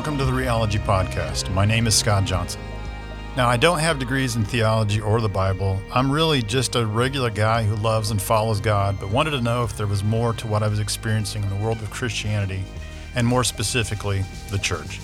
Welcome to the Realology Podcast. My name is Scott Johnson. Now, I don't have degrees in theology or the Bible. I'm really just a regular guy who loves and follows God, but wanted to know if there was more to what I was experiencing in the world of Christianity, and more specifically, the church.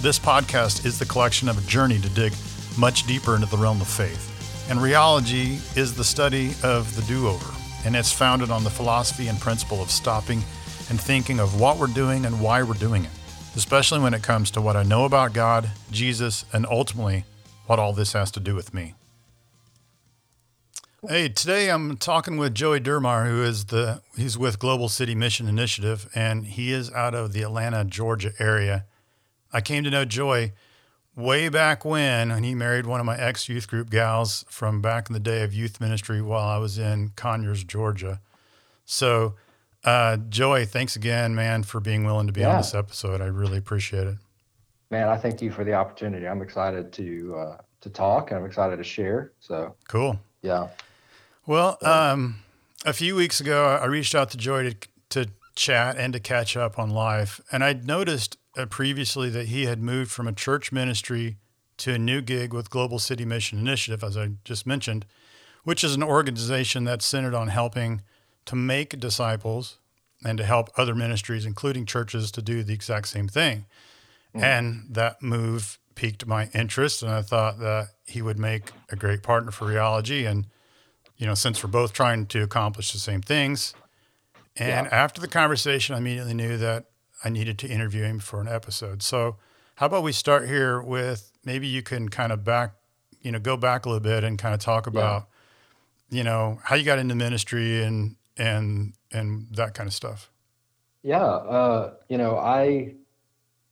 This podcast is the collection of a journey to dig much deeper into the realm of faith. And realology is the study of the do over, and it's founded on the philosophy and principle of stopping and thinking of what we're doing and why we're doing it, especially when it comes to what I know about God, Jesus, and ultimately what all this has to do with me. Hey, today I'm talking with Joey Durmire, who is the he's with Global City Mission Initiative, and he is out of the Atlanta, Georgia area. I came to know Joey way back when, when he married one of my ex youth group gals from back in the day of youth ministry while I was in Conyers, Georgia. So, uh, Joey, thanks again, man, for being willing to be Yeah. on this episode. I really appreciate it. Man, I thank you for the opportunity. I'm excited to uh, to talk and I'm excited to share. So Cool. yeah, Well, um, a few weeks ago, I reached out to Joey to, to chat and to catch up on life. And I'd noticed uh, previously that he had moved from a church ministry to a new gig with Global City Mission Initiative, as I just mentioned, which is an organization that's centered on helping to make disciples and to help other ministries, including churches, to do the exact same thing. Hmm. And that move piqued my interest, and I thought that he would make a great partner for Realology. And you know, since we're both trying to accomplish the same things. And Yeah. after the conversation, I immediately knew that I needed to interview him for an episode. So, how about we start here with maybe you can kind of back, you know, go back a little bit and kind of talk about, you know, how you got into ministry and and and that kind of stuff. yeah. Uh, you know, I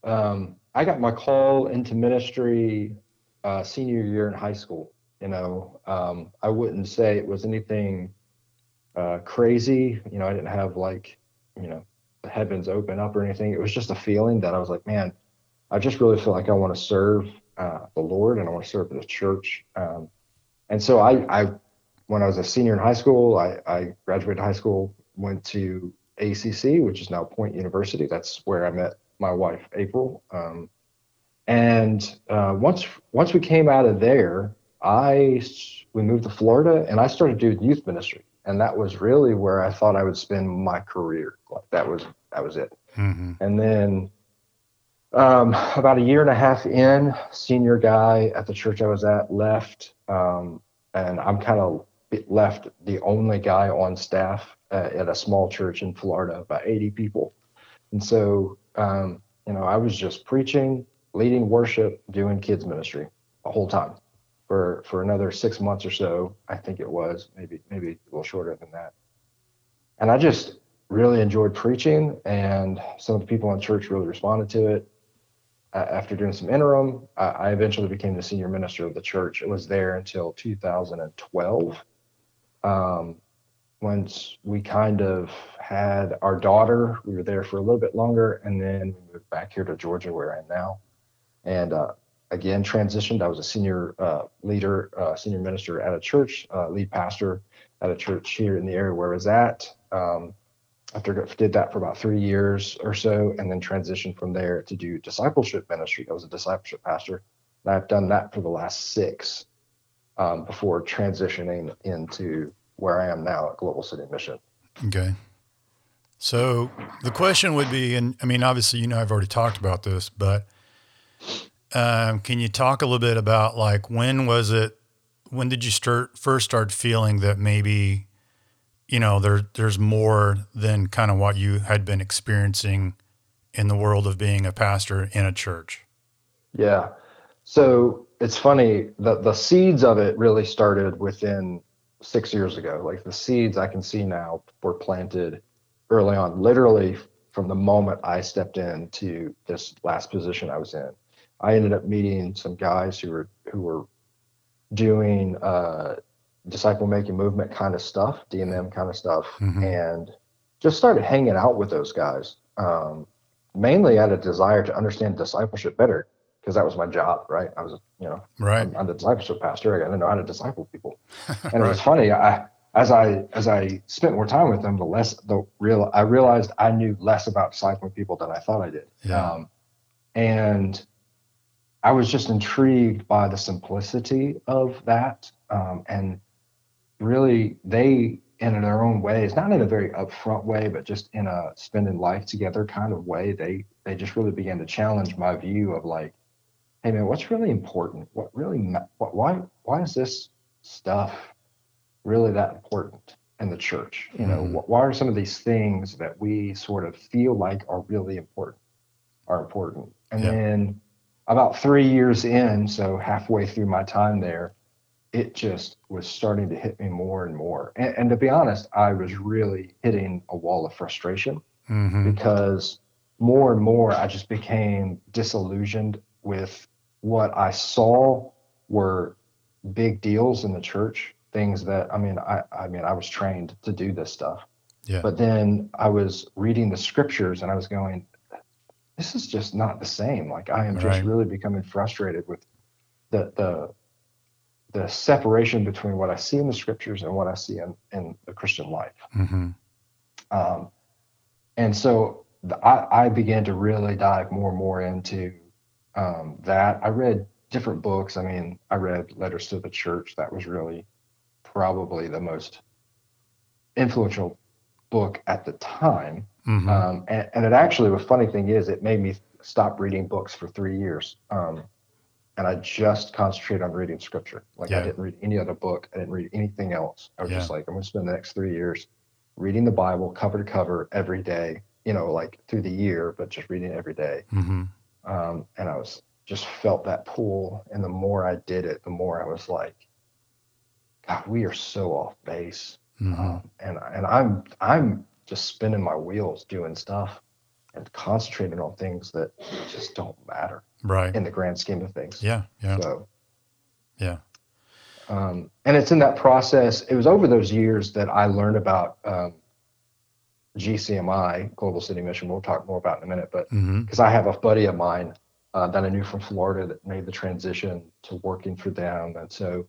um, I got my call into ministry uh, senior year in high school. You know, um, I wouldn't say it was anything uh, crazy. You know, I didn't have like you know the heavens open up or anything. It was just a feeling that I was like, man, I just really feel like I want to serve uh, the Lord and I want to serve the church. Um, and so I, I, when I was a senior in high school, I, I graduated high school, went to ACC, which is now Point University. That's where I met my wife, April. Um, and uh, once once we came out of there, I we moved to Florida and I started doing youth ministry, and that was really where I thought I would spend my career. Like that was that was it. Mm-hmm. And then um, about a year and a half in, senior guy at the church I was at left, um, and I'm kind of left the only guy on staff uh, at a small church in Florida, about 80 people. And so, um, you know, I was just preaching, leading worship, doing kids ministry the whole time for for another six months or so. I think it was maybe maybe a little shorter than that. And I just really enjoyed preaching, and some of the people in church really responded to it. After doing some interim, I eventually became the senior minister of the church. It was there until 2012. Um, once we kind of had our daughter, we were there for a little bit longer, and then we moved back here to Georgia, where I am now. And uh, again, transitioned. I was a senior uh, leader, uh, senior minister at a church, uh, lead pastor at a church here in the area where I was at. Um, after did that for about three years or so, and then transitioned from there to do discipleship ministry. I was a discipleship pastor, and I've done that for the last six um, before transitioning into where I am now at Global City Mission. Okay. So the question would be, and I mean, obviously, you know, I've already talked about this, but um, can you talk a little bit about like when was it? When did you start first start feeling that maybe, you know, there there's more than kind of what you had been experiencing in the world of being a pastor in a church? Yeah. So it's funny, the, the seeds of it really started within six years ago. Like the seeds I can see now were planted early on, literally from the moment I stepped into this last position I was in. I ended up meeting some guys who were who were doing uh, disciple making movement kind of stuff, DMM kind of stuff, Mhm. and just started hanging out with those guys. Um, mainly out of desire to understand discipleship better because that was my job, right? I was, you know, Right. I'm, I'm the discipleship pastor. I didn't know how to disciple people. And it was funny. I, as I as I spent more time with them, the less the real I realized I knew less about discipling people than I thought I did. Yeah. Um, and I was just intrigued by the simplicity of that. Um, and really, they, in their own ways, not in a very upfront way, but just in a spending life together kind of way, they, they just really began to challenge my view of like, hey man, what's really important? What really, what, why, why is this stuff really that important in the church? You know, mm-hmm. why are some of these things that we sort of feel like are really important, are important? And yeah. then about three years in, so halfway through my time there, it just was starting to hit me more and more. And, and to be honest, I was really hitting a wall of frustration mm-hmm. because more and more I just became disillusioned with what I saw were big deals in the church, things that I mean, I, I mean, I was trained to do this stuff. Yeah. But then I was reading the scriptures and I was going, this is just not the same. Like I am just right. really becoming frustrated with the the the separation between what I see in the scriptures and what I see in, in the Christian life. Mm-hmm. Um, and so the, I, I began to really dive more and more into um, that. I read different books. I mean, I read Letters to the Church. That was really probably the most influential book at the time. Mm-hmm. Um, and, and, it actually, the funny thing is, it made me stop reading books for three years. Um, and I just concentrated on reading scripture. Like yeah. I didn't read any other book. I didn't read anything else. I was yeah. just like, I'm going to spend the next three years reading the Bible cover to cover every day, you know, like through the year, but just reading every day. Mm-hmm. Um, and I was just felt that pull. And the more I did it, the more I was like, God, we are so off base. Mm-hmm. Um, and, and I'm, I'm just spinning my wheels doing stuff and concentrating on things that just don't matter right in the grand scheme of things yeah yeah so yeah um, and it's in that process it was over those years that i learned about um, gcmi global city mission we'll talk more about in a minute but because mm-hmm. i have a buddy of mine uh, that i knew from florida that made the transition to working for them and so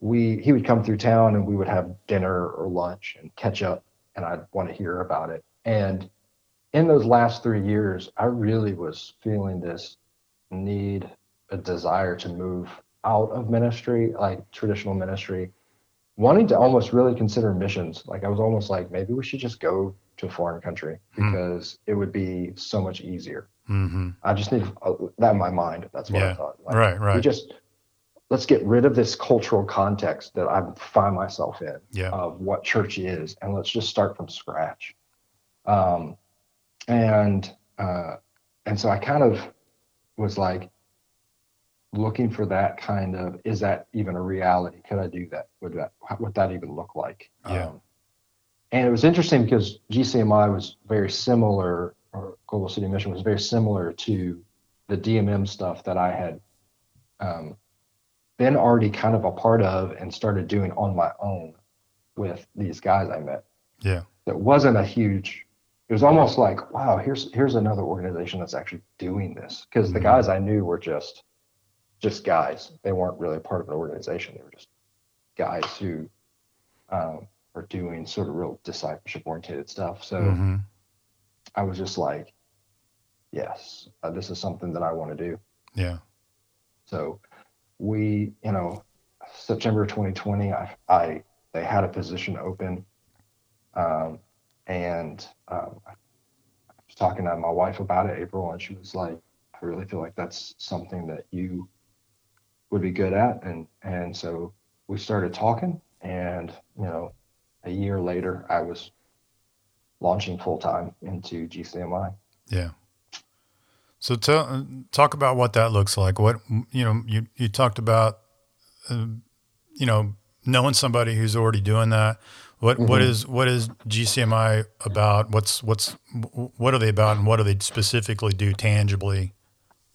we he would come through town and we would have dinner or lunch and catch up and I'd want to hear about it. And in those last three years, I really was feeling this need, a desire to move out of ministry, like traditional ministry, wanting to almost really consider missions. Like I was almost like, maybe we should just go to a foreign country hmm. because mm. it would be so much easier. Mm-hmm. I just need uh, that in my mind. That's what yeah. I thought. Like, right, right. We just let's get rid of this cultural context that I find myself in yeah. of what church is, and let's just start from scratch. Um, and uh, and so I kind of was like looking for that kind of is that even a reality? Could I do that? Would that what that even look like? Yeah. Um, and it was interesting because GCMI was very similar, or Global City Mission was very similar to the DMM stuff that I had um, been already kind of a part of and started doing on my own with these guys I met. Yeah. It wasn't a huge it was almost like, wow, here's here's another organization that's actually doing this. Because mm-hmm. the guys I knew were just just guys. They weren't really part of an organization. They were just guys who um, are doing sort of real discipleship oriented stuff. So mm-hmm. I was just like, yes, uh, this is something that I want to do. Yeah. So we, you know, September 2020, I, I they had a position open, um, and um, I was talking to my wife about it, April, and she was like, "I really feel like that's something that you would be good at," and and so we started talking, and you know, a year later, I was launching full time into GCMI. Yeah. So tell, talk about what that looks like. What you know, you you talked about, uh, you know, knowing somebody who's already doing that. What, mm-hmm. what is what is GCMI about? What's what's what are they about, and what do they specifically do tangibly?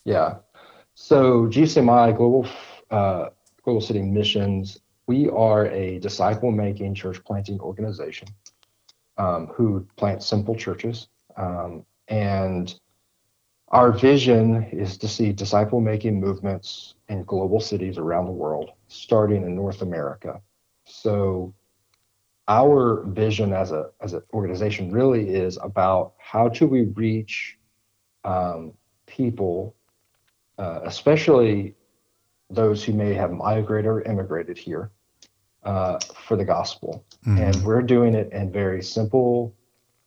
Yeah, so GCMI Global uh, Global City Missions. We are a disciple making church planting organization um, who plant simple churches, um, and our vision is to see disciple making movements in global cities around the world, starting in North America. So, our vision as a as an organization really is about how do we reach um, people, uh, especially those who may have migrated or immigrated here, uh, for the gospel. Mhm. And we're doing it in very simple,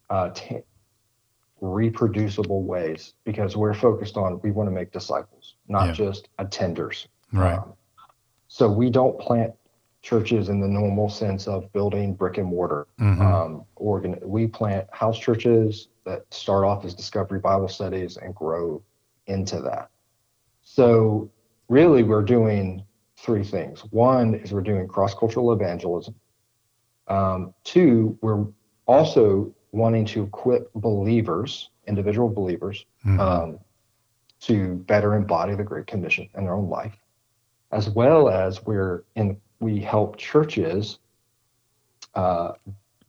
uh, ta- reproducible ways because we're focused on we want to make disciples, not Yeah. just attenders. Right. Um, so we don't plant churches in the normal sense of building brick and mortar. Mhm. Um, organ- we plant house churches that start off as discovery Bible studies and grow into that. So really, we're doing three things. One is we're doing cross-cultural evangelism. Um, two, we're also wanting to equip believers, individual believers, Mhm. um, to better embody the Great Commission in their own life, as well as we're in we help churches uh,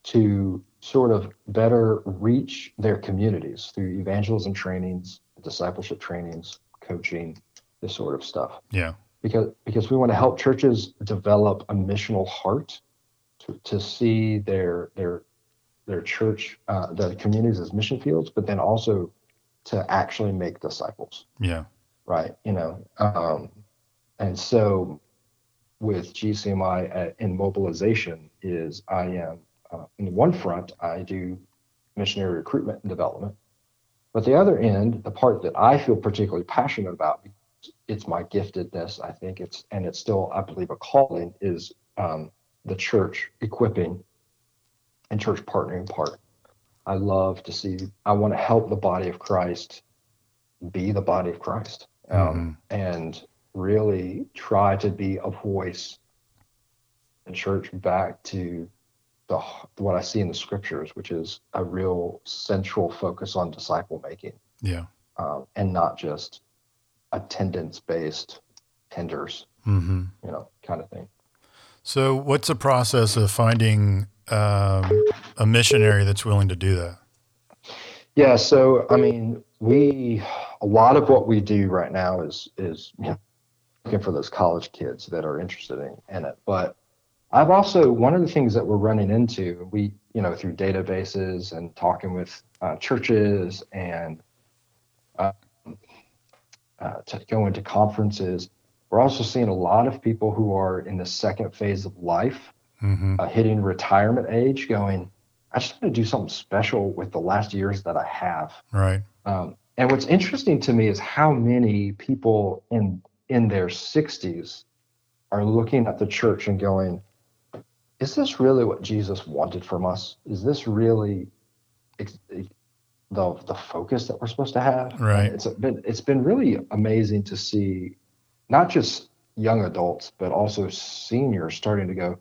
to sort of better reach their communities through evangelism trainings, discipleship trainings, coaching, this sort of stuff. yeah. Because because we want to help churches develop a missional heart to, to see their their their church, uh, the communities as mission fields, but then also to actually make disciples, Yeah. right? You know, um, and so with GCMI at, in mobilization is I am uh, in one front I do missionary recruitment and development, but the other end, the part that I feel particularly passionate about, it's my giftedness, I think it's and it's still I believe a calling is um, the church equipping and church partnering part. I love to see. I want to help the body of Christ be the body of Christ, um, and really try to be a voice in church back to the what I see in the scriptures, which is a real central focus on disciple making, Yeah. um, and not just attendance based tenders, hmm you know, kind of thing. So, what's the process of finding um, a missionary that's willing to do that? Yeah, so I mean, we a lot of what we do right now is is you know, looking for those college kids that are interested in, in it. But I've also one of the things that we're running into, we you know through databases and talking with uh, churches and uh, uh, to go into conferences, we're also seeing a lot of people who are in the second phase of life hmm uh, hitting retirement age going, I just want to do something special with the last years that I have. Right. Um, and what's interesting to me is how many people in in their 60s are looking at the church and going, "Is this really what Jesus wanted from us? Is this really the the focus that we're supposed to have?" Right. It's been it's been really amazing to see, not just young adults but also seniors starting to go,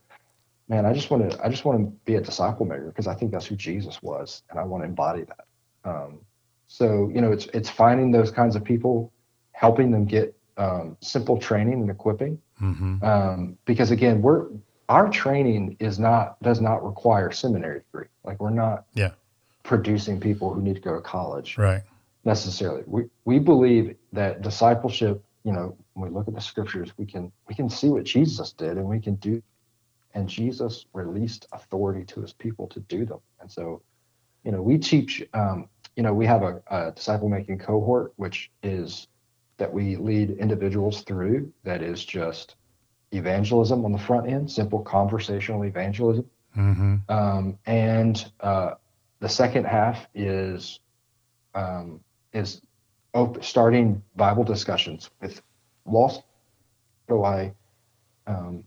"Man, I just want to I just want to be a disciple maker because I think that's who Jesus was, and I want to embody that." Um, so you know, it's it's finding those kinds of people, helping them get um, simple training and equipping. hmm Um, because again, we're our training is not does not require seminary degree. Like we're not Yeah. Producing people who need to go to college Right. necessarily. We we believe that discipleship. You know, when we look at the scriptures, we can we can see what Jesus did, and we can do. And Jesus released authority to his people to do them. And so, you know, we teach. Um, you know, we have a, a disciple making cohort, which is that we lead individuals through. That is just evangelism on the front end, simple conversational evangelism. hmm Um, and uh, the second half is um, is op- starting Bible discussions with lost. Do I um,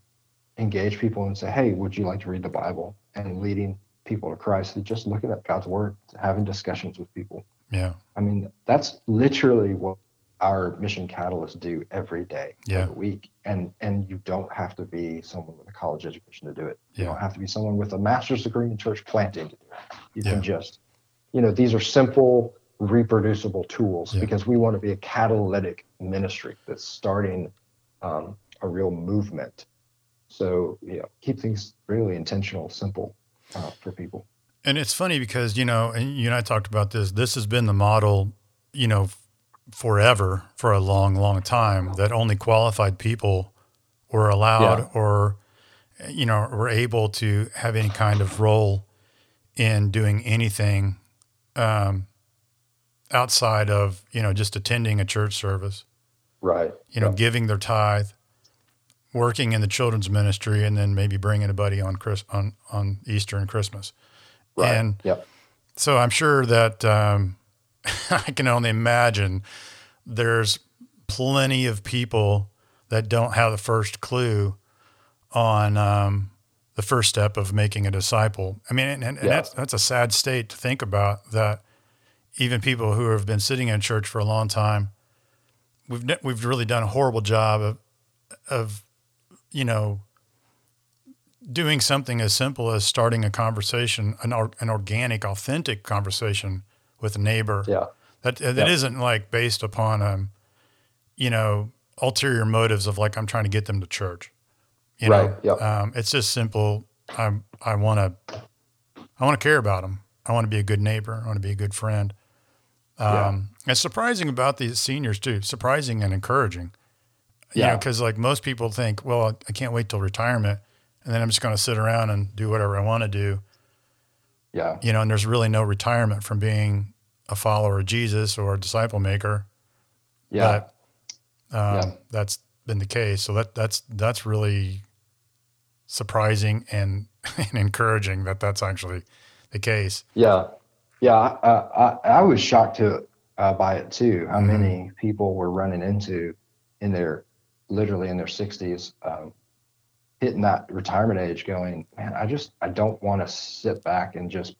engage people and say, "Hey, would you like to read the Bible?" and leading people to Christ, and just looking at God's Word, having discussions with people. Yeah. I mean, that's literally what our mission catalysts do every day, Yeah. every week. And and you don't have to be someone with a college education to do it. You don't have to be someone with a master's degree in church planting to do it. You Yeah. can just, you know, these are simple, reproducible tools Yeah. because we want to be a catalytic ministry that's starting um, a real movement. So you know, keep things really intentional, simple uh, for people. And it's funny because, you know, and you and I talked about this, this has been the model, you know, forever for a long, long time that only qualified people were allowed Yeah. or, you know, were able to have any kind of role in doing anything um, outside of you know just attending a church service. Right. You know, Yeah. giving their tithe, working in the children's ministry, and then maybe bringing a buddy on Chris on on Easter and Christmas. Right. And yep. so I'm sure that um, I can only imagine there's plenty of people that don't have the first clue on um, the first step of making a disciple. I mean, and, and Yeah. that's that's a sad state to think about. That even people who have been sitting in church for a long time, we've we've really done a horrible job of of you know doing something as simple as starting a conversation, an or, an organic, authentic conversation with a neighbor. Yeah. That that Yeah. isn't like based upon um, you know, ulterior motives of like I'm trying to get them to church. You Right, know, yep. um, it's just simple. I I want to I want to care about them. I want to be a good neighbor. I want to be a good friend. Yeah. Um, It's surprising about these seniors too. Surprising and encouraging. You know, Yeah. because like most people think, well, I can't wait till retirement, and then I'm just going to sit around and do whatever I want to do Yeah. you know, and there's really no retirement from being a follower of Jesus or a disciple maker. Yeah. But um, Yeah. that's been the case. So that that's that's really surprising and, and encouraging that that's actually the case. Yeah, yeah. I, I, I was shocked to uh, by it too. How Mhm. many people were running into in their literally in their sixties, um, hitting that retirement age, going, man, I just I don't want to sit back and just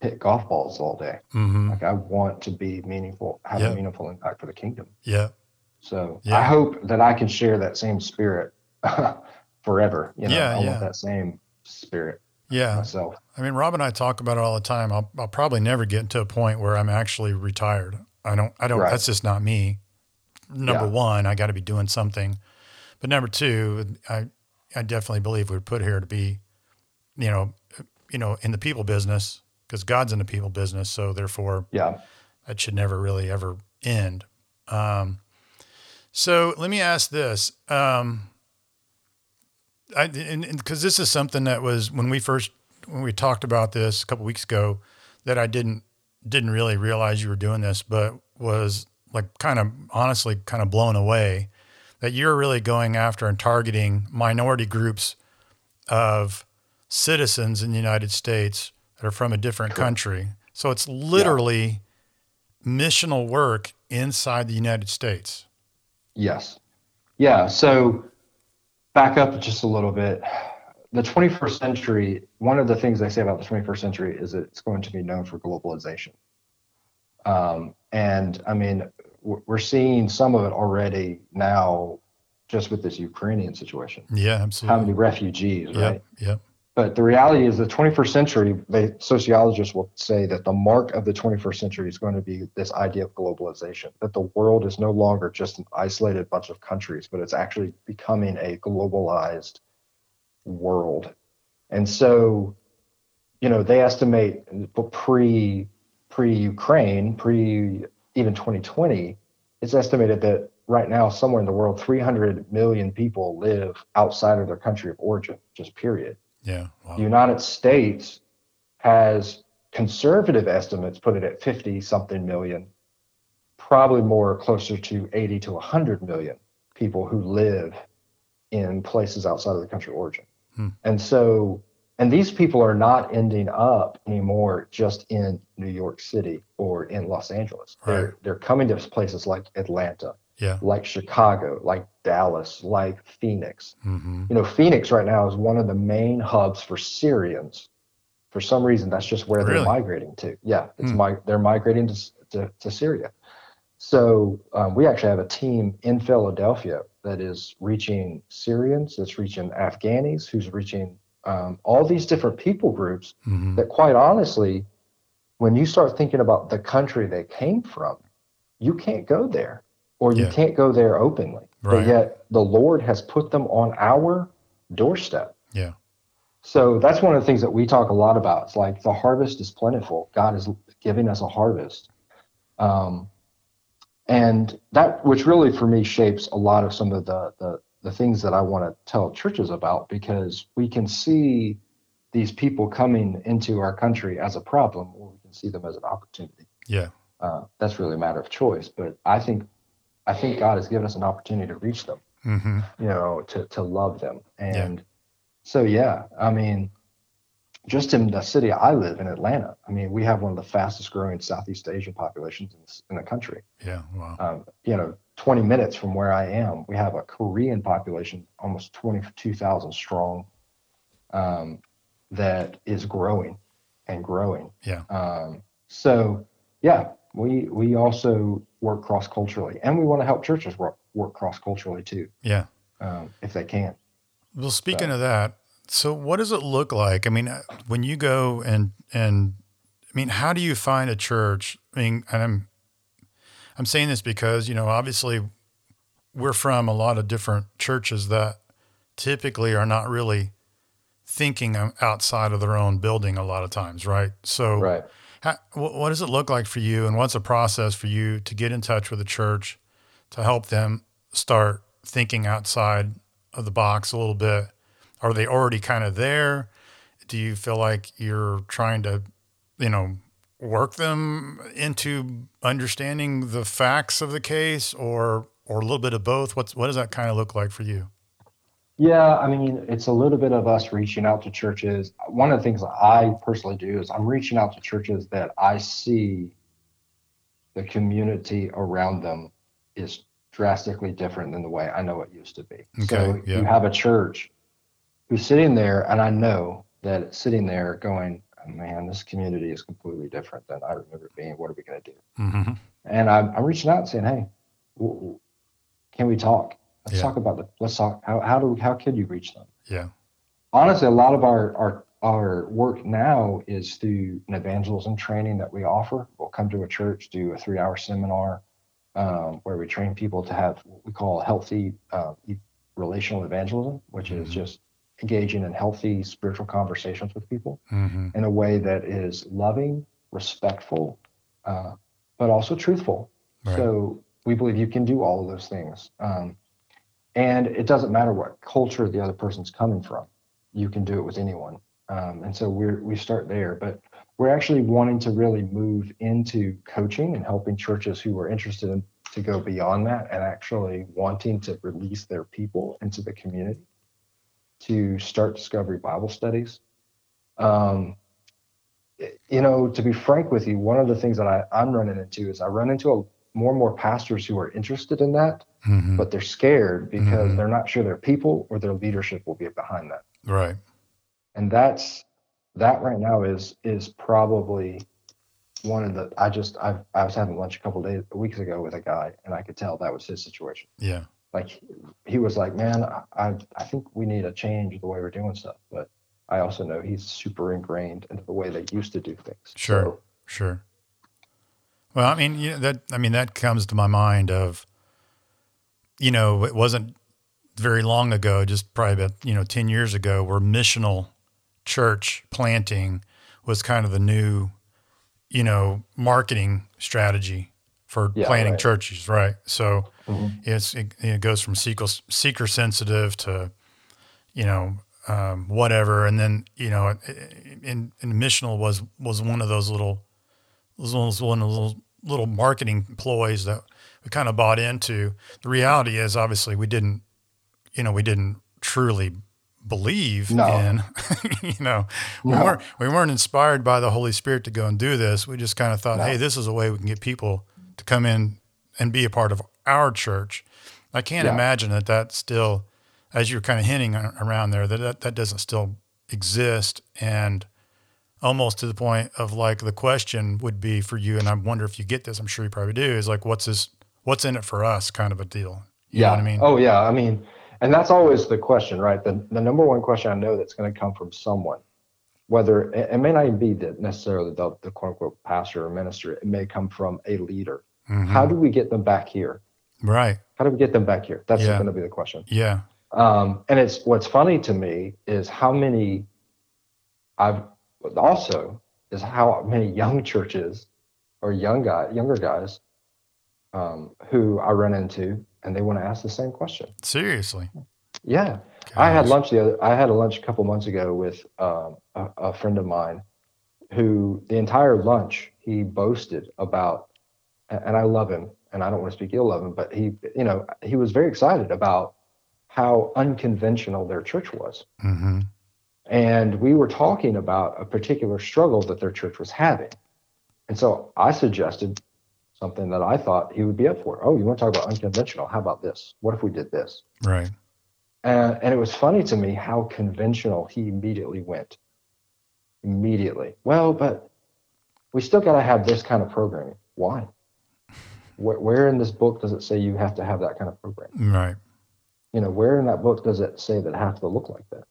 hit golf balls all day. hmm Like I want to be meaningful, have Yeah. a meaningful impact for the kingdom. Yeah. So. I hope that I can share that same spirit forever. You know, Yeah, I yeah. want that same spirit Yeah. myself. I mean, Rob and I talk about it all the time. I'll, I'll probably never get to a point where I'm actually retired. I don't, I don't, Right. that's just not me. Number Yeah. one, I got to be doing something. But number two, I, I definitely believe we're put here to be, you know, you know, in the people business because God's in the people business. So therefore Yeah. that should never really ever end. Um, so let me ask this. Um, I, and because this is something that was when we first when we talked about this a couple weeks ago that I didn't didn't really realize you were doing this, but was like kind of honestly kind of blown away that you're really going after and targeting minority groups of citizens in the United States that are from a different country. So it's literally missional work inside the United States. Yes. Yeah. So back up just a little bit. The 21st century, one of the things they say about the 21st century is it's going to be known for globalization. Um, and I mean, we're seeing some of it already now just with this Ukrainian situation. Yeah, absolutely. How many refugees, right? Yep, yep. But the reality is, the 21st century, sociologists will say that the mark of the 21st century is going to be this idea of globalization, that the world is no longer just an isolated bunch of countries, but it's actually becoming a globalized world. And so, you know, they estimate pre pre Ukraine, pre even 2020, it's estimated that right now, somewhere in the world, 300 million people live outside of their country of origin, just period. Yeah. Wow. The United States has conservative estimates put it at 50 something million, probably more closer to 80 to 100 million people who live in places outside of the country of origin. Hmm. And so, and these people are not ending up anymore just in New York City or in Los Angeles. Right. They're, they're coming to places like Atlanta, Yeah. like Chicago, like Dallas, like Phoenix hmm you know, Phoenix right now is one of the main hubs for Syrians. For some reason, that's just where Really? they're migrating to. Yeah, it's Hmm. mi- they're migrating to, to, to Syria. So um, we actually have a team in Philadelphia that is reaching Syrians, that's reaching Afghanis, who's reaching um, all these different people groups hmm that, quite honestly, when you start thinking about the country they came from, you can't go there or you Yeah. can't go there openly. Right. But yet the Lord has put them on our doorstep. Yeah. So that's one of the things that we talk a lot about. It's like the harvest is plentiful. God is giving us a harvest. Um, and that, which really for me shapes a lot of some of the, the, the things that I want to tell churches about because we can see these people coming into our country as a problem or we can see them as an opportunity. Yeah. uh, that's really a matter of choice. But I think I think God has given us an opportunity to reach them, hmm you know, to to love them. And so yeah, I mean, just in the city I live in, Atlanta, I mean, we have one of the fastest growing Southeast Asian populations in, this, in the country. Yeah. Wow. Um, you know, 20 minutes from where I am, we have a Korean population, almost 22,000 strong, um, that is growing and growing. Yeah. Um, so, yeah, we we also work cross culturally, and we want to help churches work work cross culturally too, Yeah. um, if they can. Well, speaking of that, so what does it look like? I mean, uh, when you go and and I mean, how do you find a church? I mean, and I'm I'm saying this because you know, obviously, we're from a lot of different churches that typically are not really thinking outside of their own building a lot of times, right? So, Right. How, what, does it look like for you, and what's a process for you to get in touch with the church to help them start thinking outside of the box a little bit? Are they already kind of there? Do you feel like you're trying to, you know, work them into understanding the facts of the case, or or a little bit of both? What's what does that kind of look like for you? Yeah, I mean, it's a little bit of us reaching out to churches. One of the things I personally do is I'm reaching out to churches that I see the community around them is drastically different than the way I know it used to be. so Okay, yeah. you have a church who's sitting there, and I know that it's sitting there going, man, this community is completely different than I remember it being. What are we going to do? Mm-hmm. And I'm, I'm reaching out saying, hey, w- w- can we talk? Let's Yeah. talk about the, let's talk, how, how do, how could you reach them? Yeah. honestly, a lot of our, our our work now is through an evangelism training that we offer. We'll come to a church, do a three hour seminar um, where we train people to have what we call healthy uh, relational evangelism, which is Mhm. just engaging in healthy spiritual conversations with people Mm-hmm. in a way that is loving, respectful, uh, but also truthful. Right. So we believe you can do all of those things. Um, and it doesn't matter what culture the other person's coming from. You can do it with anyone. Um, and so we're, we start there, but we're actually wanting to really move into coaching and helping churches who are interested in to go beyond that and actually wanting to release their people into the community to start discovery Bible studies. Um, you know, to be frank with you, one of the things that I, I'm running into is I run into a, more and more pastors who are interested in that, Mm-hmm. but they're scared because Mhm. they're not sure their people or their leadership will be behind that. Right. And that's that right now is is probably one of the I just I I was having lunch a couple days weeks ago with a guy and I could tell that was his situation. Yeah. Like he was like, man, I I think we need to change the way we're doing stuff, but I also know he's super ingrained into the way they used to do things. Sure. So, Sure. Well, I mean, yeah, that I mean that comes to my mind of, you know, it wasn't very long ago, just probably about you know ten years ago, where missional church planting was kind of the new, you know, marketing strategy for Yeah, planting right. churches, right? So Mhm. it's it, it goes from seeker seeker sensitive to, you know, um, whatever, and then you know, in, in missional was was one of those little was one of those little, little marketing ploys that we kind of bought into. The reality is, obviously, we didn't, you know, we didn't truly believe No. in, you know, we weren't we weren't inspired by the Holy Spirit to go and do this. We just kind of thought, No. hey, this is a way we can get people to come in and be a part of our church. I can't Yeah. imagine that that still, as you're kind of hinting around there, that that, that doesn't still exist and almost to the point of like the question would be for you, and I wonder if you get this. I'm sure you probably do. Is like, what's this? What's in it for us? Kind of a deal. You yeah. know what I mean? Oh yeah. I mean, and that's always the question, right? The the number one question I know that's going to come from someone, whether it, it may not even be the, necessarily the, the quote unquote pastor or minister. It may come from a leader. Mhm. How do we get them back here? right? How do we get them back here? That's Yeah. going to be the question. Yeah. Um, and it's what's funny to me is how many I've also is how many young churches or young guy younger guys um, who I run into and they want to ask the same question. Seriously. Yeah, I had lunch the other. I had a lunch a couple months ago with um, a, a friend of mine, who the entire lunch he boasted about and I love him, and I don't want to speak ill of him, but he, you know, he was very excited about how unconventional their church was. Mm-hmm. And we were talking about a particular struggle that their church was having. And so I suggested something that I thought he would be up for. Oh, you want to talk about unconventional? How about this? What if we did this? Right. And, and it was funny to me how conventional he immediately went. Immediately. Well, but we still got to have this kind of programming. Why? Where, where in this book does it say you have to have that kind of program? Right. You know, where in that book does it say that it has to look like that?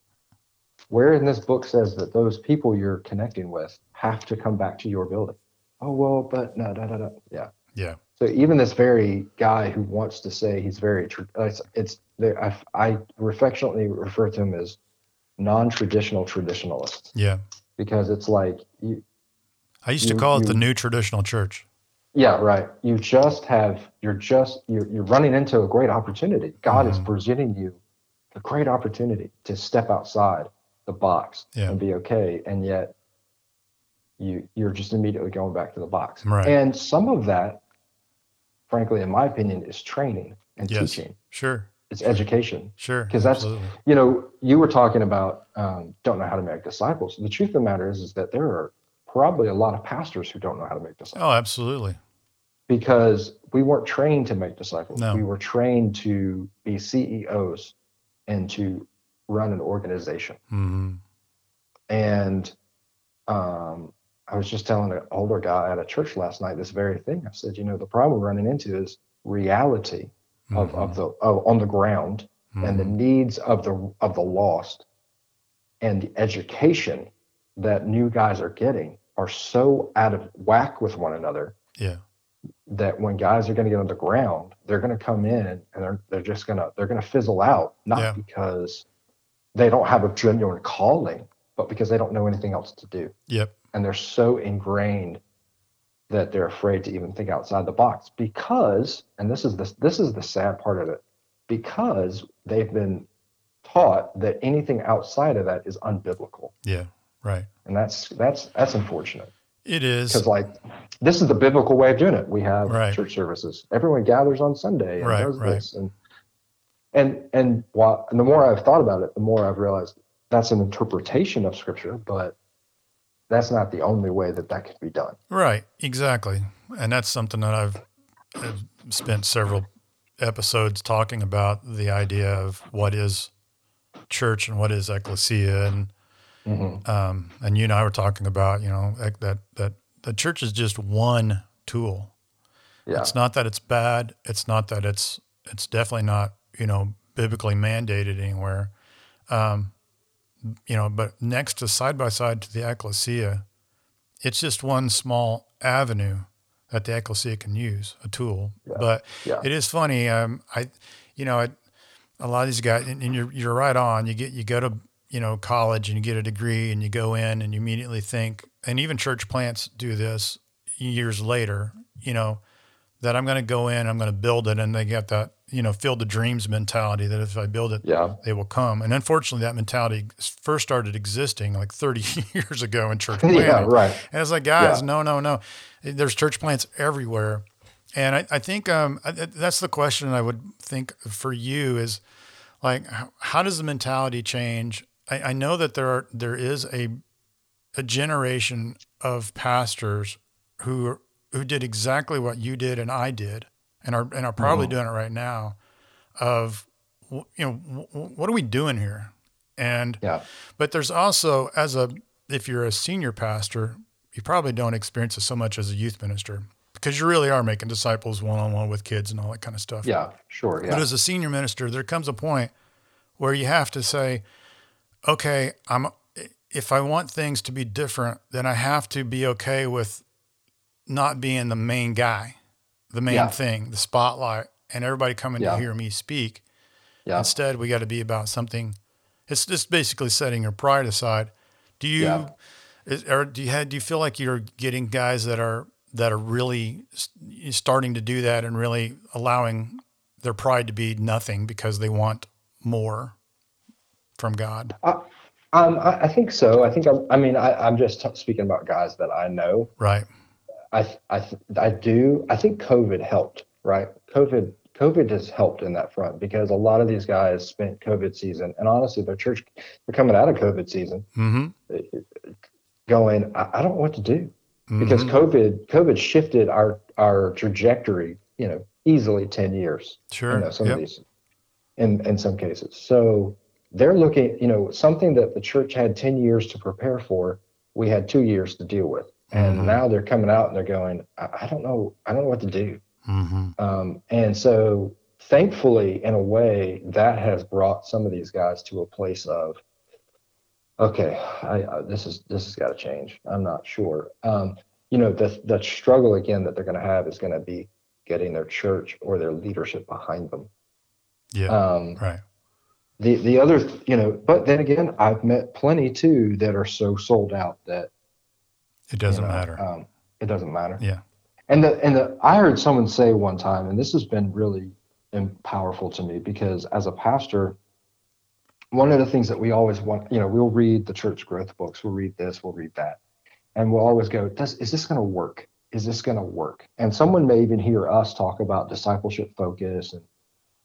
Where in this book says that those people you're connecting with have to come back to your building? Oh well, but no, no, no, no. Yeah. Yeah. So even this very guy who wants to say he's very, it's, it's I, I affectionately refer to him as non-traditional traditionalist. Yeah. Because it's like you. I used you, to call it you, the new traditional church. Yeah, right. You just have you're just you're you're running into a great opportunity. God mm-hmm. is presenting you a great opportunity to step outside the box yeah. and be okay, and yet you you're just immediately going back to the box. Right. And some of that, frankly, in my opinion, is training and yes. teaching. Sure. It's education. Sure. Because that's you know you were talking about um, don't know how to make disciples. The truth of the matter is is that there are probably a lot of pastors who don't know how to make disciples. Oh, absolutely. Because we weren't trained to make disciples. No. We were trained to be CEOs and to run an organization. Mm-hmm. And um, I was just telling an older guy at a church last night this very thing. I said, you know, the problem we're running into is reality mm-hmm. of, of the of, on the ground mm-hmm. and the mm-hmm. needs of the of the lost and the education that new guys are getting are so out of whack with one another. Yeah. That when guys are going to get on the ground, they're going to come in and they're they're just gonna they're gonna fizzle out, not yeah. because they don't have a genuine calling, but because they don't know anything else to do. Yep. And they're so ingrained that they're afraid to even think outside the box because, and this is the this is the sad part of it, because they've been taught that anything outside of that is unbiblical. Yeah. Right. And that's that's that's unfortunate. It is because like this is the biblical way of doing it. We have right. church services. Everyone gathers on Sunday and right, does right. this, and and and while and the more I've thought about it, the more I've realized that's an interpretation of Scripture, but that's not the only way that that could be done. Right. Exactly. And that's something that I've, I've spent several episodes talking about the idea of what is church and what is ecclesia and Mm-hmm. Um, and you and I were talking about, you know, that that the church is just one tool. Yeah. It's not that it's bad. It's not that it's it's definitely not you know biblically mandated anywhere. Um, you know, but next to side by side to the ecclesia, it's just one small avenue that the ecclesia can use, a tool. Yeah. But yeah. it is funny. Um, I, you know, a lot of these guys, and, and you're you're right on. You get you go to you know, college and you get a degree and you go in and you immediately think, and even church plants do this years later, you know, that I'm going to go in, I'm going to build it. And they get that, you know, field of dreams mentality that if I build it, yeah. they will come. And unfortunately, that mentality first started existing like 30 years ago in church planting. yeah, right. And it's like, guys, Yeah. no, no, no. There's church plants everywhere. And I, I think um, I- that's the question I would think for you is like, how, how does the mentality change? I, I know that there are there is a a generation of pastors who who did exactly what you did and I did, and are and are probably Mhm. doing it right now. Of you know, w- what are we doing here? And Yeah. but there's also as a if you're a senior pastor, you probably don't experience it so much as a youth minister because you really are making disciples one on one with kids and all that kind of stuff. Yeah. Sure. Yeah. But as a senior minister, there comes a point where you have to say, okay, I'm if I want things to be different, then I have to be okay with not being the main guy, the main Yeah. thing, the spotlight, and everybody coming Yeah. to hear me speak. Yeah. Instead, we got to be about something. It's just basically setting your pride aside. Do you, Yeah. is, or do you have, do you feel like you're getting guys that are that are really starting to do that and really allowing their pride to be nothing because they want more from God? Um, I, I think so. I think I'm, I mean, I, I'm just t- speaking about guys that I know. Right. I I I do. I think COVID helped, right? COVID COVID has helped in that front because a lot of these guys spent COVID season, and honestly, their church they're coming out of COVID season, Mm-hmm. going, I, I don't know what to do because COVID COVID shifted our our trajectory, you know, easily ten years. Sure. You know, some Yep. of these, in in some cases. So they're looking, you know, something that the church had ten years to prepare for, we had two years to deal with, and Mhm. now they're coming out and they're going, I, I don't know, I don't know what to do. Mm-hmm. Um, and so, thankfully, in a way, that has brought some of these guys to a place of, okay, I, I, this is this has got to change. I'm not sure. Um, you know, the the struggle again that they're going to have is going to be getting their church or their leadership behind them. Yeah. Um, right. the the other, you know, but then again, I've met plenty too that are so sold out that It doesn't you know, matter. Um, it doesn't matter. yeah. And the and the I heard someone say one time, and this has been really powerful to me because as a pastor, one of the things that we always want, you know, we'll read the church growth books, we'll read this, we'll read that, and we'll always go, Does is this going to work? Is this going to work? And someone may even hear us talk about discipleship focus and,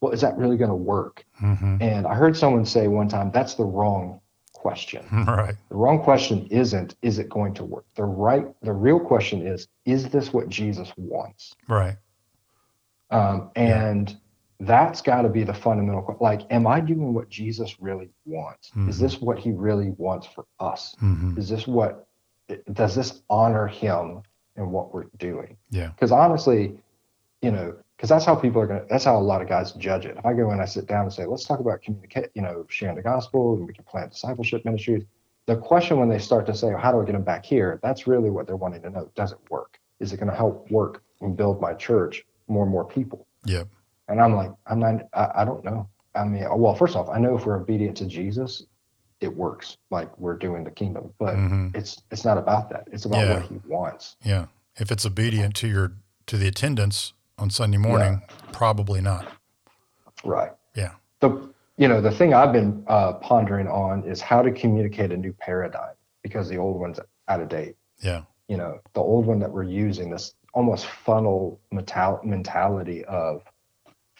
well, is that really going to work? Mm-hmm. And I heard someone say one time, that's the wrong question. Right. The wrong question isn't, is it going to work? The right, the real question is, is this what Jesus wants? Right. Um, and that's got to be the fundamental. Like, am I doing what Jesus really wants? Is Mhm. this what He really wants for us? Mm-hmm. Is this what? Does this honor Him and what we're doing? Yeah. Because honestly, you know, because that's how people are gonna. That's how a lot of guys judge it. If I go and I sit down and say, let's talk about communicate, you know, sharing the gospel, and we can plant discipleship ministries. The question when they start to say, how do I get them back here? That's really what they're wanting to know. Does it work? Is it going to help work and build my church more and more people? Yep. And I'm like, I'm not, I, I don't know. I mean, well, first off, I know if we're obedient to Jesus, it works. Like we're doing the kingdom, but Mm-hmm. it's it's not about that. It's about Yeah. what He wants. Yeah. If it's obedient to your to the attendance on Sunday morning, probably not. Right. Yeah. The you know the thing I've been uh, pondering on is how to communicate a new paradigm because the old one's out of date. Yeah. You know, the old one that we're using this almost funnel metal- mentality of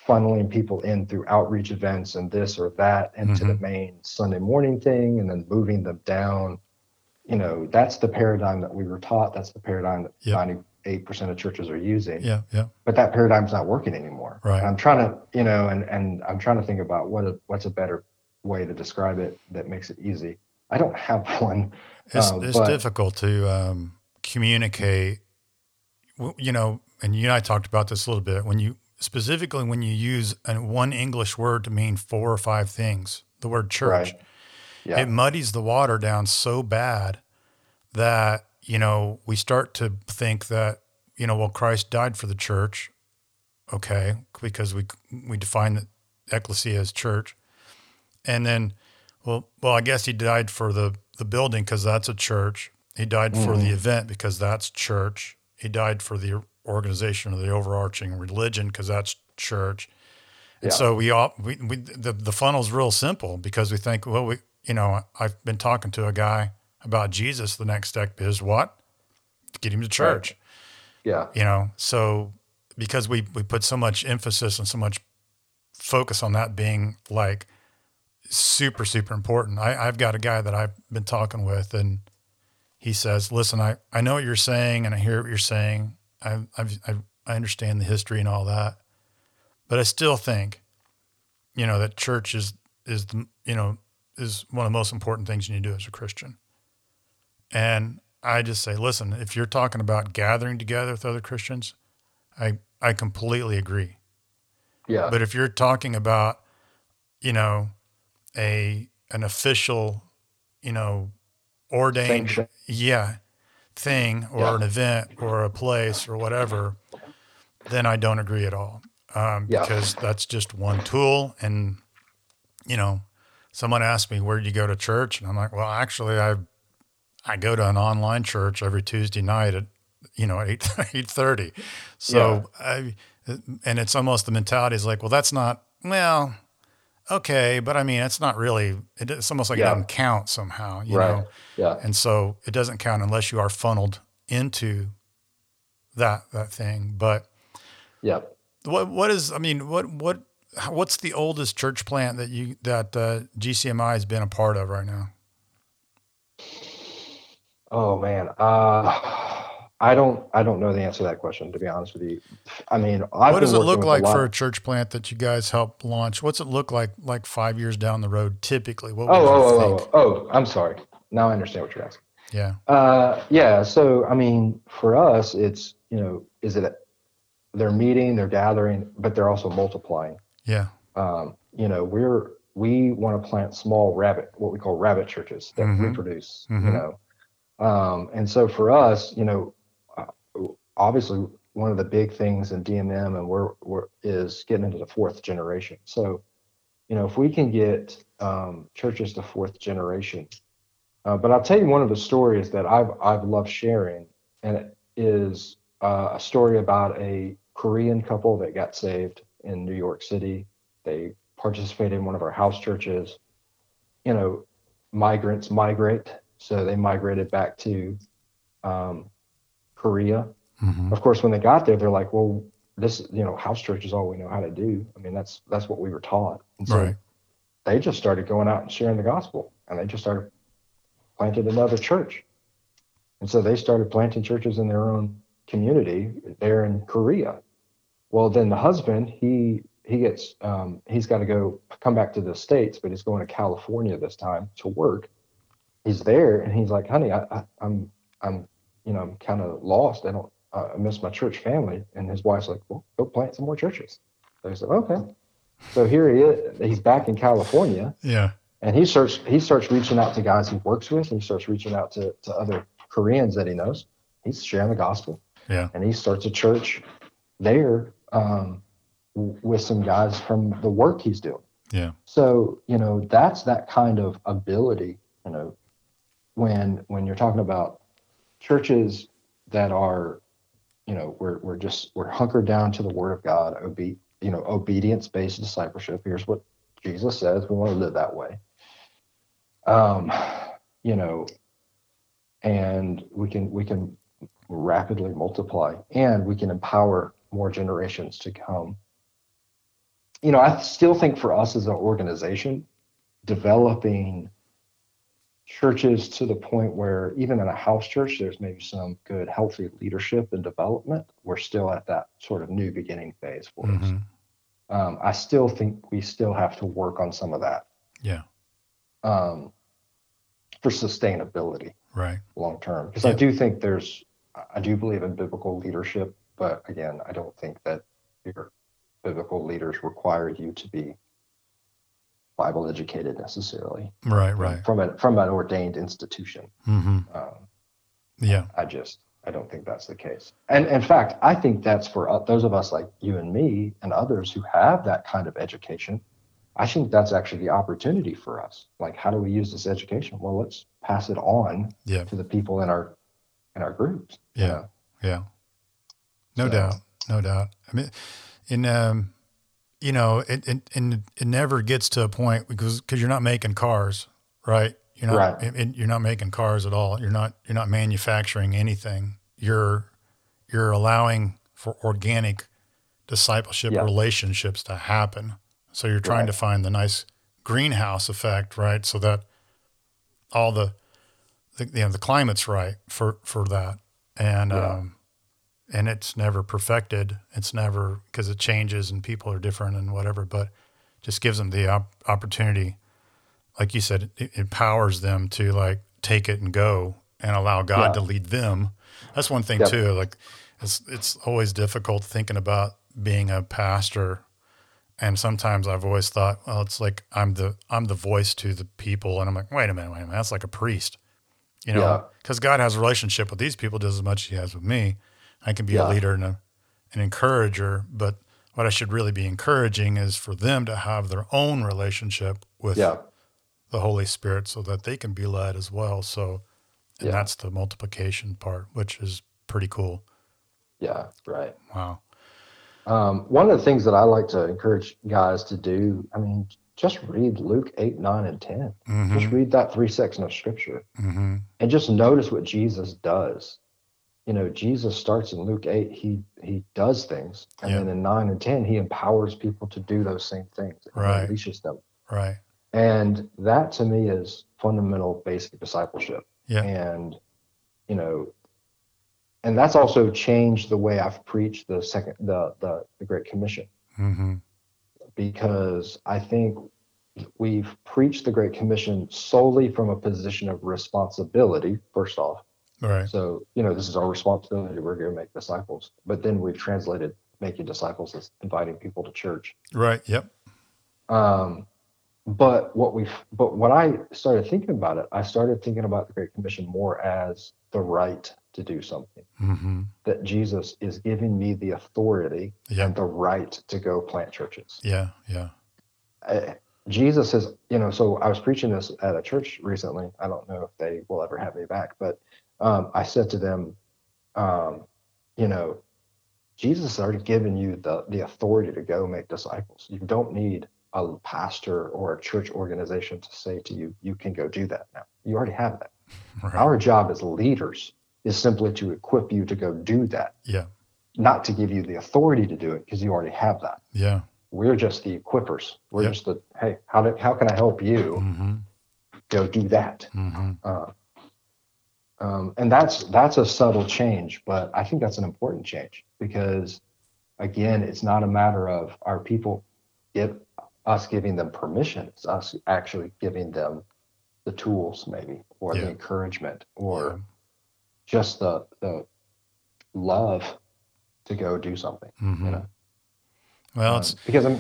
funneling people in through outreach events and this or that into the main Sunday morning thing and then moving them down. You know, that's the paradigm that we were taught. That's the paradigm that Yep. 98% of churches are using. Yeah. Yeah. But that paradigm's not working anymore. Right. And I'm trying to, you know, and, and I'm trying to think about what a, what's a better way to describe it that makes it easy. I don't have one. It's, Um, it's but- difficult to um, communicate, you know, and you and I talked about this a little bit. When you specifically when you use an, one English word to mean four or five things, the word church, Right. Yeah. it muddies the water down so bad that you know we start to think that you know well Christ died for the church, okay, because we we define the ecclesia as church, and then well well I guess he died for the the building because that's a church. He died for the mm-hmm. event because that's church. He died for the organization or the overarching religion because that's church. And Yeah. so we all we, we the the funnel's real simple because we think well we you know I've been talking to a guy about Jesus. The next step is what get him to church. yeah. You know so because we we put so much emphasis and so much focus on that being like super super important. I, I've got a guy that I've been talking with and he says, "Listen, I, I know what you're saying and I hear what you're saying. I I've, I I understand the history and all that, but I still think, you know, that church is is the you know is one of the most important things you need to do as a Christian. And I just say, listen, if you're talking about gathering together with other Christians, I I completely agree. Yeah. But if you're talking about, you know, a an official, you know, ordained, Sanction. yeah, thing or Yeah. an event or a place or whatever, then I don't agree at all. Um, Yeah. Because that's just one tool. And, you know, someone asked me, where do you go to church? And I'm like, well, actually, I I go to an online church every Tuesday night at, you know, 8, 8.30. So, I, and it's almost the mentality is like, well, that's not, well, okay, but I mean, it's not really, it, it's almost like it doesn't count somehow, you right. know? Yeah. And so it doesn't count unless you are funneled into that that thing. But Yep. what what is? I mean, what what what's the oldest church plant that you that uh, GCMI has been a part of right now? Oh man, uh, I don't I don't know the answer to that question to be honest with you. I mean, I've what does it look like a for a church plant that you guys help launch? What's it look like like five years down the road? Typically, what would Oh, you oh, oh, think? oh, oh, I'm sorry. Now I understand what you're asking. Yeah, Uh, yeah. So, I mean, for us, it's, you know, is it, they're meeting, they're gathering, but they're also multiplying. yeah, Um, you know, we're, we want to plant small rabbit, what we call rabbit churches that Mhm. reproduce, Mhm. you know. Um, and so for us, you know, uh, obviously one of the big things in DMM and we're, we're is getting into the fourth generation. So, you know, if we can get um, churches to fourth generation, uh, but I'll tell you one of the stories that I've I've loved sharing, and it is uh, a story about a Korean couple that got saved in New York City. They participated in one of our house churches. You know, migrants migrate, so they migrated back to um, Korea. hmm Of course, when they got there, they're like, "Well, this you know, house church is all we know how to do. I mean, that's that's what we were taught." And so right. they just started going out and sharing the gospel and they just started planted another church and so they started planting churches in their own community there in korea well then the husband he he gets um, he's got to go come back to the states but he's going to california this time to work he's there and he's like honey I, I, i'm i'm you know i'm kind of lost. I don't i miss my church family. And his wife's like well go plant some more churches. So he said okay. So here he is he's back in california. Yeah, and he starts he starts reaching out to guys he works with. And he starts reaching out to, to other koreans that he knows. He's sharing the gospel. Yeah, and he starts a church there um, with some guys from the work he's doing. Yeah, so you know that's that kind of ability you know when when you're talking about churches that are you know we're, we're just we're hunkered down to the word of god obe- you know obedience based discipleship. Here's what jesus says. We want to live that way. Um you know and we can we can rapidly multiply and we can empower more generations to come. You know i still think for us as an organization developing churches to the point where even in a house church there's maybe some good healthy leadership and development. We're still at that sort of new beginning phase for us. Hmm um, i still think we still have to work on some of that. Yeah, um, for sustainability right. long term. Because I do think there's I do believe in biblical leadership, but again, I don't think that your biblical leaders require you to be Bible educated necessarily Right, right. from a from an ordained institution. hmm Um, Yeah, I just I don't think that's the case. And in fact, I think that's for uh, those of us like you and me and others who have that kind of education. I think that's actually the opportunity for us. Like, how do we use this education? Well, let's pass it on yeah, to the people in our in our groups. you Yeah. know? yeah. No So- doubt, no doubt. I mean, in um, you know, it it and it never gets to a point because because you're not making cars, right? You're not Right. it- it- you're not making cars at all. You're not you're not manufacturing anything. You're you're allowing for organic discipleship Yeah. relationships to happen. So you're trying to find the nice greenhouse effect, right? So that all the, the you know the climate's right for for that, and Yeah. um, and it's never perfected. It's never because it changes and people are different and whatever, but just gives them the op- opportunity, like you said, it, empowers them to like take it and go and allow God Yeah. to lead them. That's one thing Yep. too. Like it's it's always difficult thinking about being a pastor and sometimes I've always thought, well, it's like I'm the I'm the voice to the people, and I'm like, wait a minute, wait a minute, that's like a priest, you know, because God has a relationship with these people just as much as He has with me. I can be Yeah. a leader and a, an encourager, but what I should really be encouraging is for them to have their own relationship with Yeah. the Holy Spirit, so that they can be led as well. So, and Yeah. that's the multiplication part, which is pretty cool. Yeah. Right. Wow. Um, one of the things that I like to encourage guys to do, I mean, just read Luke 8, 9, and 10. Just hmm read that three section of scripture hmm and just notice what Jesus does. You know, Jesus starts in Luke 8, he he does things. And Yeah. then in 9 and 10, he empowers people to do those same things. Right. Unleashes them. Right. And that to me is fundamental basic discipleship. Yeah. And, you know, and that's also changed the way I've preached the second the the, the Great Commission Mm-hmm. because I think we've preached the Great Commission solely from a position of responsibility, first off. Right. So, you know, this is our responsibility. We're going to make disciples. But then we've translated making disciples as inviting people to church. Right. Yep. Um, but what we, but when I started thinking about it, I started thinking about the Great Commission more as the right to do something. Mm-hmm. That Jesus is giving me the authority Yeah. and the right to go plant churches. Yeah. Yeah. uh, Jesus is, you know, so I was preaching this at a church recently. I don't know if they will ever have me back, but um, I said to them, um, you know, Jesus has already given you the, the authority to go make disciples. You don't need a pastor or a church organization to say to you, you can go do that now. You already have that. Right. Our job as leaders is simply to equip you to go do that, Yeah. not to give you the authority to do it because you already have that Yeah. we're just the equippers. We're Yep. just the hey, how do, how can I help you Mm-hmm. go do that? Mm-hmm. Uh, um, and that's that's a subtle change, but I think that's an important change because again, it's not a matter of our people give us giving them permission. It's us actually giving them the tools, maybe, or Yeah. the encouragement, or Yeah. just the the love to go do something. Mm-hmm. You know. Well, Um, it's because I'm,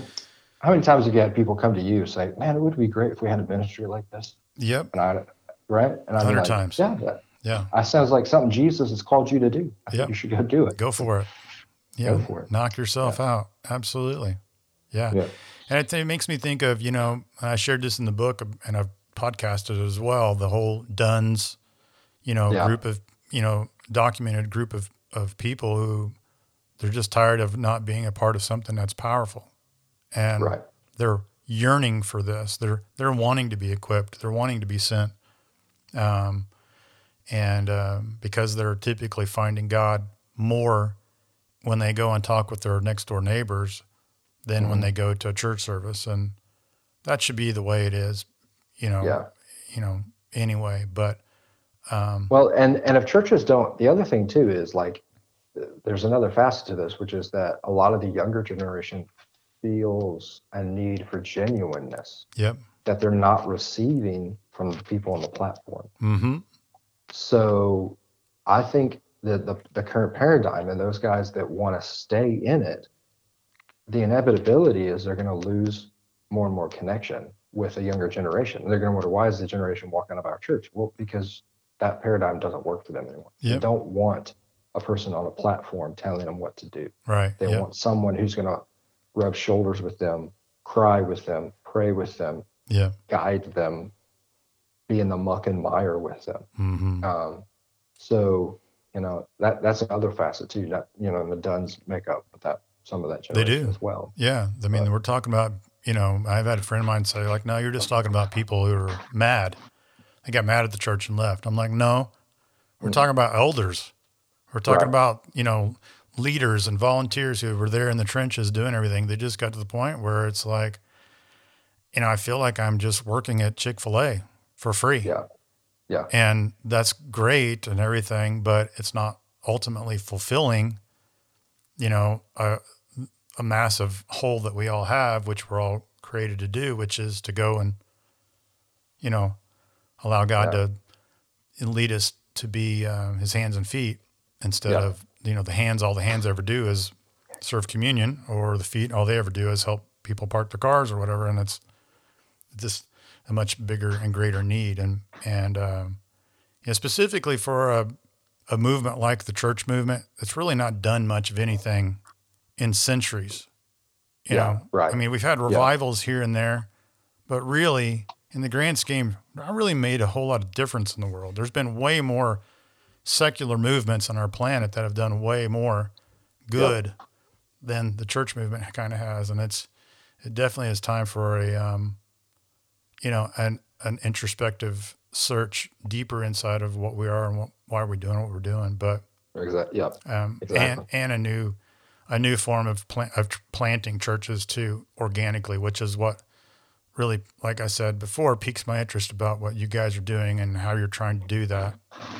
how many times have you had people come to you say, "Man, it would be great if we had a ministry like this," yep. and I, right? And I'm 100 like, times. Yeah, that, Yeah. that sounds like something Jesus has called you to do. I Yep. think you should go do it. Go for it. Yeah. Go for it. Knock yourself out. Absolutely. Yeah. Yeah. And it, it makes me think of, you know, I shared this in the book and I've podcasted as well, the whole Dones, you know, Yeah. group of, you know, documented group of, of people who they're just tired of not being a part of something that's powerful. And Right. they're yearning for this. They're, they're wanting to be equipped. They're wanting to be sent. Um, and um, because they're typically finding God more when they go and talk with their next door neighbors than when Mhm. they go to a church service, and that should be the way it is, you know. Yeah. You know. Anyway, but um, Well, and and if churches don't, the other thing too is like, there's another facet to this, which is that a lot of the younger generation feels a need for genuineness yep. that they're not receiving from the people on the platform. Mm-hmm. So I think that the, the current paradigm and those guys that want to stay in it, the inevitability is they're going to lose more and more connection with a younger generation. They're going to wonder why is the generation walking out of our church? Well, because that paradigm doesn't work for them anymore. They don't want a person on a platform telling them what to do. Right. They Yep. want someone who's going to rub shoulders with them, cry with them, pray with them, Yeah. guide them, be in the muck and mire with them. Mm-hmm. Um, so you know that that's another facet too. That you know, and the Dones make up with that some of that They do. as well. Yeah. I mean, But- we're talking about, you know, I've had a friend of mine say, like, no, you're just talking about people who are mad. They got mad at the church and left. I'm like, no, we're Mhm. talking about elders. We're talking Right. about, you know, leaders and volunteers who were there in the trenches doing everything. They just got to the point where it's like, you know, I feel like I'm just working at Chick fil A for free. Yeah, yeah, And that's great and everything, but it's not ultimately fulfilling, you know, a, a massive hole that we all have, which we're all created to do, which is to go and, you know, allow God Yeah. to lead us to be uh, his hands and feet instead Yeah. of, you know, the hands, all the hands ever do is serve communion or the feet, all they ever do is help people park their cars or whatever. And it's just a much bigger and greater need. And, and, um, specifically for a, a movement like the church movement, it's really not done much of anything in centuries. You Yeah, know, right. I mean, we've had revivals here and there, but really, in the grand scheme, not really made a whole lot of difference in the world. There's been way more secular movements on our planet that have done way more good than the church movement kind of has, and it's it definitely is time for a um, you know an an introspective search deeper inside of what we are and what, why we're doing what we're doing. But Exactly. Yep. um, Exactly. and and a new a new form of plant of planting churches too organically, which is what really, like I said before, piques my interest about what you guys are doing and how you're trying to do that.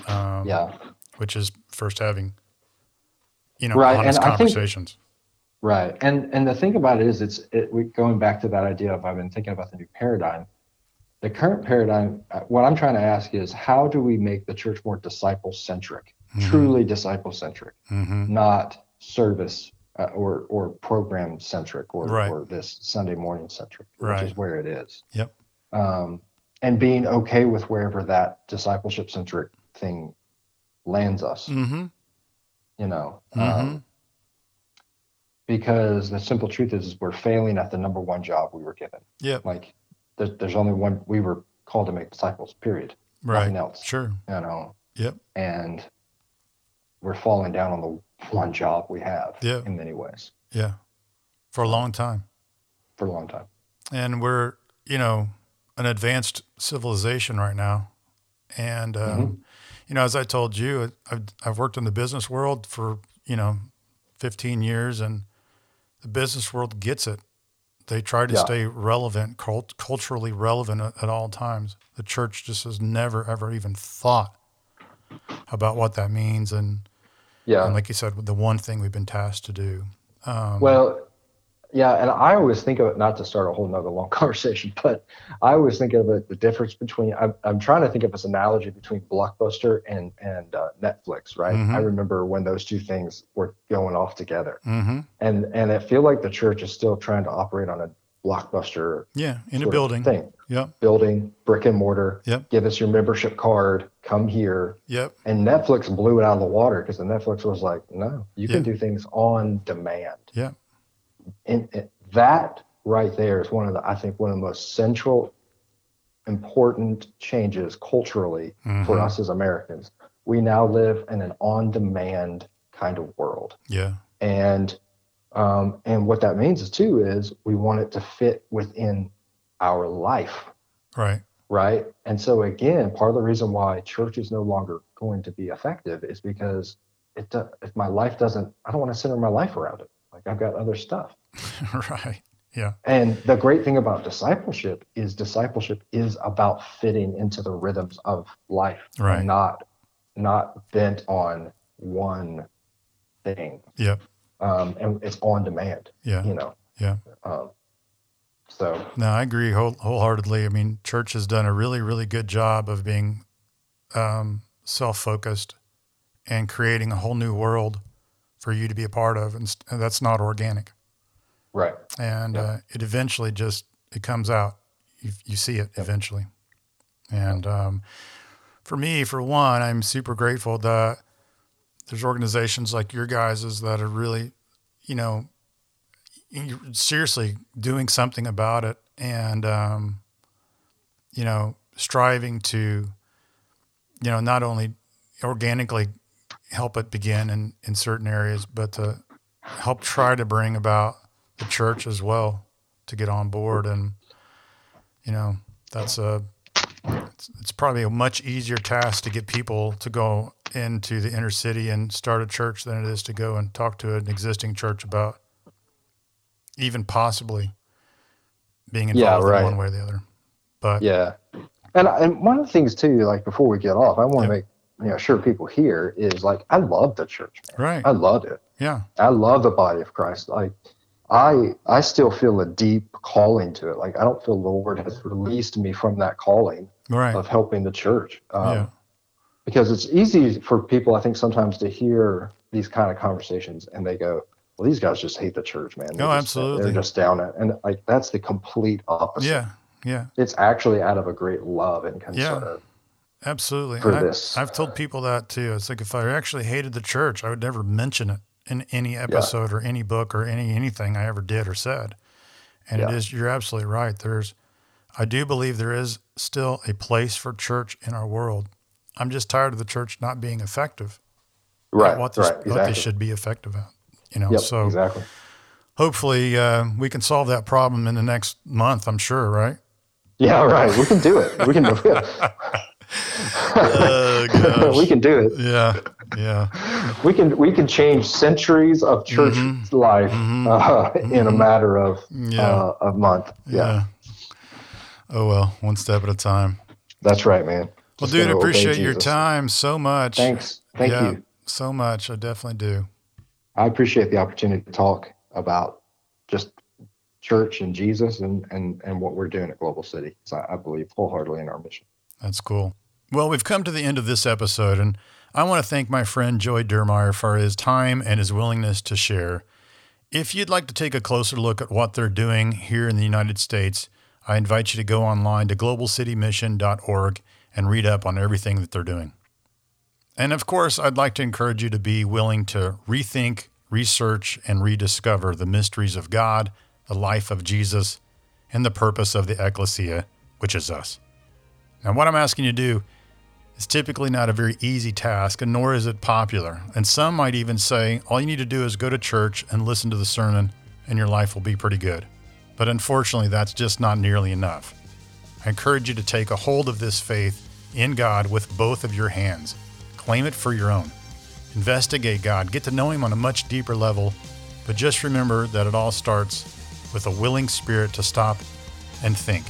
Um, Yeah. which is first having you know Right, honest and think- conversations. Right. And and the thing about it is, it's it, we, going back to that idea of I've been thinking about the new paradigm. The current paradigm, uh, what I'm trying to ask is, how do we make the church more disciple centric, truly disciple centric, hmm not service uh, or or program centric or Right. or this Sunday morning centric, which Right. is where it is. Yep. Um, and being okay with wherever that discipleship centric thing lands us, hmm you know. Um, because the simple truth is, is we're failing at the number one job we were given. Yep. Like there's, there's only one, we were called to make disciples, period. Right. Nothing else, Sure. you know, Yep. and we're falling down on the one job we have Yeah. in many ways Yeah. For a long time. for a long time. and we're you know an advanced civilization right now and um, Mm-hmm. you know as i told you I've, I've worked in the business world for you know 15 years and the business world gets it they try to Yeah. stay relevant cult- culturally relevant at, at all times the church just has never ever even thought about what that means and, Yeah. and like you said the one thing we've been tasked to do um, Well, yeah, and I always think of it not to start a whole nother long conversation, but I always think of it the difference between I'm, I'm trying to think of this analogy between Blockbuster and and uh, Netflix, right? Mhm. I remember when those two things were going off together, mhm. and and I feel like the church is still trying to operate on a Blockbuster yeah in a building thing, yep building brick and mortar. Yep. Give us your membership card. Come here. yep And Netflix blew it out of the water because the Netflix was like, no, you Yeah. can do things on demand yep and and that right there is one of the i think one of the most central important changes culturally for Mhm. us as americans. We now live in an on-demand kind of world. Yeah. And um, and what that means is too is we want it to fit within our life. Right. Right? And so again part of the reason why church is no longer going to be effective is because it do, if my life doesn't i don't want to center my life around it. Like i've got other stuff right. Yeah. and the great thing about discipleship is discipleship is about fitting into the rhythms of life, Right. not not bent on one thing. Yep. Um, and it's on demand, Yeah. you know. Yeah. Um, so No, I agree whole, wholeheartedly. I mean, church has done a really, really good job of being um, self-focused and creating a whole new world for you to be a part of, and that's not organic. Right, And Yeah. uh, it eventually just it comes out. You, you see it Yep. eventually. And um, for me, for one, I'm super grateful that there's organizations like your guys's that are really, you know, seriously doing something about it and, um, you know, striving to, you know, not only organically help it begin in, in certain areas, but to help try to bring about the church as well to get on board. And, you know, that's a, it's, it's probably a much easier task to get people to go into the inner city and start a church than it is to go and talk to an existing church about even possibly being Yeah, involved right. in one way or the other. But yeah. And and one of the things too, like before we get off, I want to Yep. make you know sure people here is like I love the church, man. right. I love it. Yeah. I love the body of Christ. Like I I still feel a deep calling to it. Like I don't feel the Lord has released me from that calling Right. of helping the church. Um, yeah. Because it's easy for people, I think, sometimes to hear these kind of conversations and they go, "Well, these guys just hate the church, man. They're No, just- absolutely. They're just down it." And like that's the complete opposite. Yeah. Yeah. It's actually out of a great love and concern. Yeah. Absolutely. For And I, this. I've told people that too. It's like if I actually hated the church, I would never mention it in any episode or any book or any anything I ever did or said. And it Yeah. is you're absolutely right. There's I do believe there is still a place for church in our world. I'm just tired of the church not being effective Right. what, they, right. what they should be effective at. You know, Yep. so exactly. hopefully uh, we can solve that problem in the next month. I'm sure, right? Yeah. Right. We can do it. We can do it. Oh, gosh. we can do it. Yeah, yeah. We can we can change centuries of church Mhm. life Mhm. uh, in a matter of Yeah. uh, a month. Yeah. Oh well, one step at a time. that's right, man. Well, Just dude, gotta appreciate your time so much. Thanks. Thank yeah, you. so much. I definitely do. I appreciate the opportunity to talk about just church and Jesus and and and what we're doing at Global City. So I believe wholeheartedly in our mission. That's cool. Well, we've come to the end of this episode, and I want to thank my friend Joey Durmire for his time and his willingness to share. If you'd like to take a closer look at what they're doing here in the United States, I invite you to go online to globalcitymission.org and read up on everything that they're doing. And of course, I'd like to encourage you to be willing to rethink, research, and rediscover the mysteries of God, the life of Jesus, and the purpose of the ecclesia, which is us. Now, what I'm asking you to do is typically not a very easy task, and nor is it popular. And some might even say all you need to do is go to church and listen to the sermon, and your life will be pretty good. But unfortunately, that's just not nearly enough. I encourage you to take a hold of this faith in God with both of your hands. Claim it for your own. Investigate God, get to know Him on a much deeper level, but just remember that it all starts with a willing spirit to stop and think.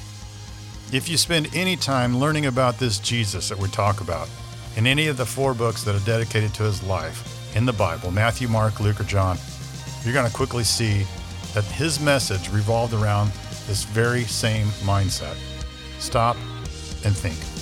If you spend any time learning about this Jesus that we talk about in any of the four books that are dedicated to his life in the Bible Matthew, Mark, Luke, or John you're going to quickly see that his message revolved around this very same mindset. Stop and think.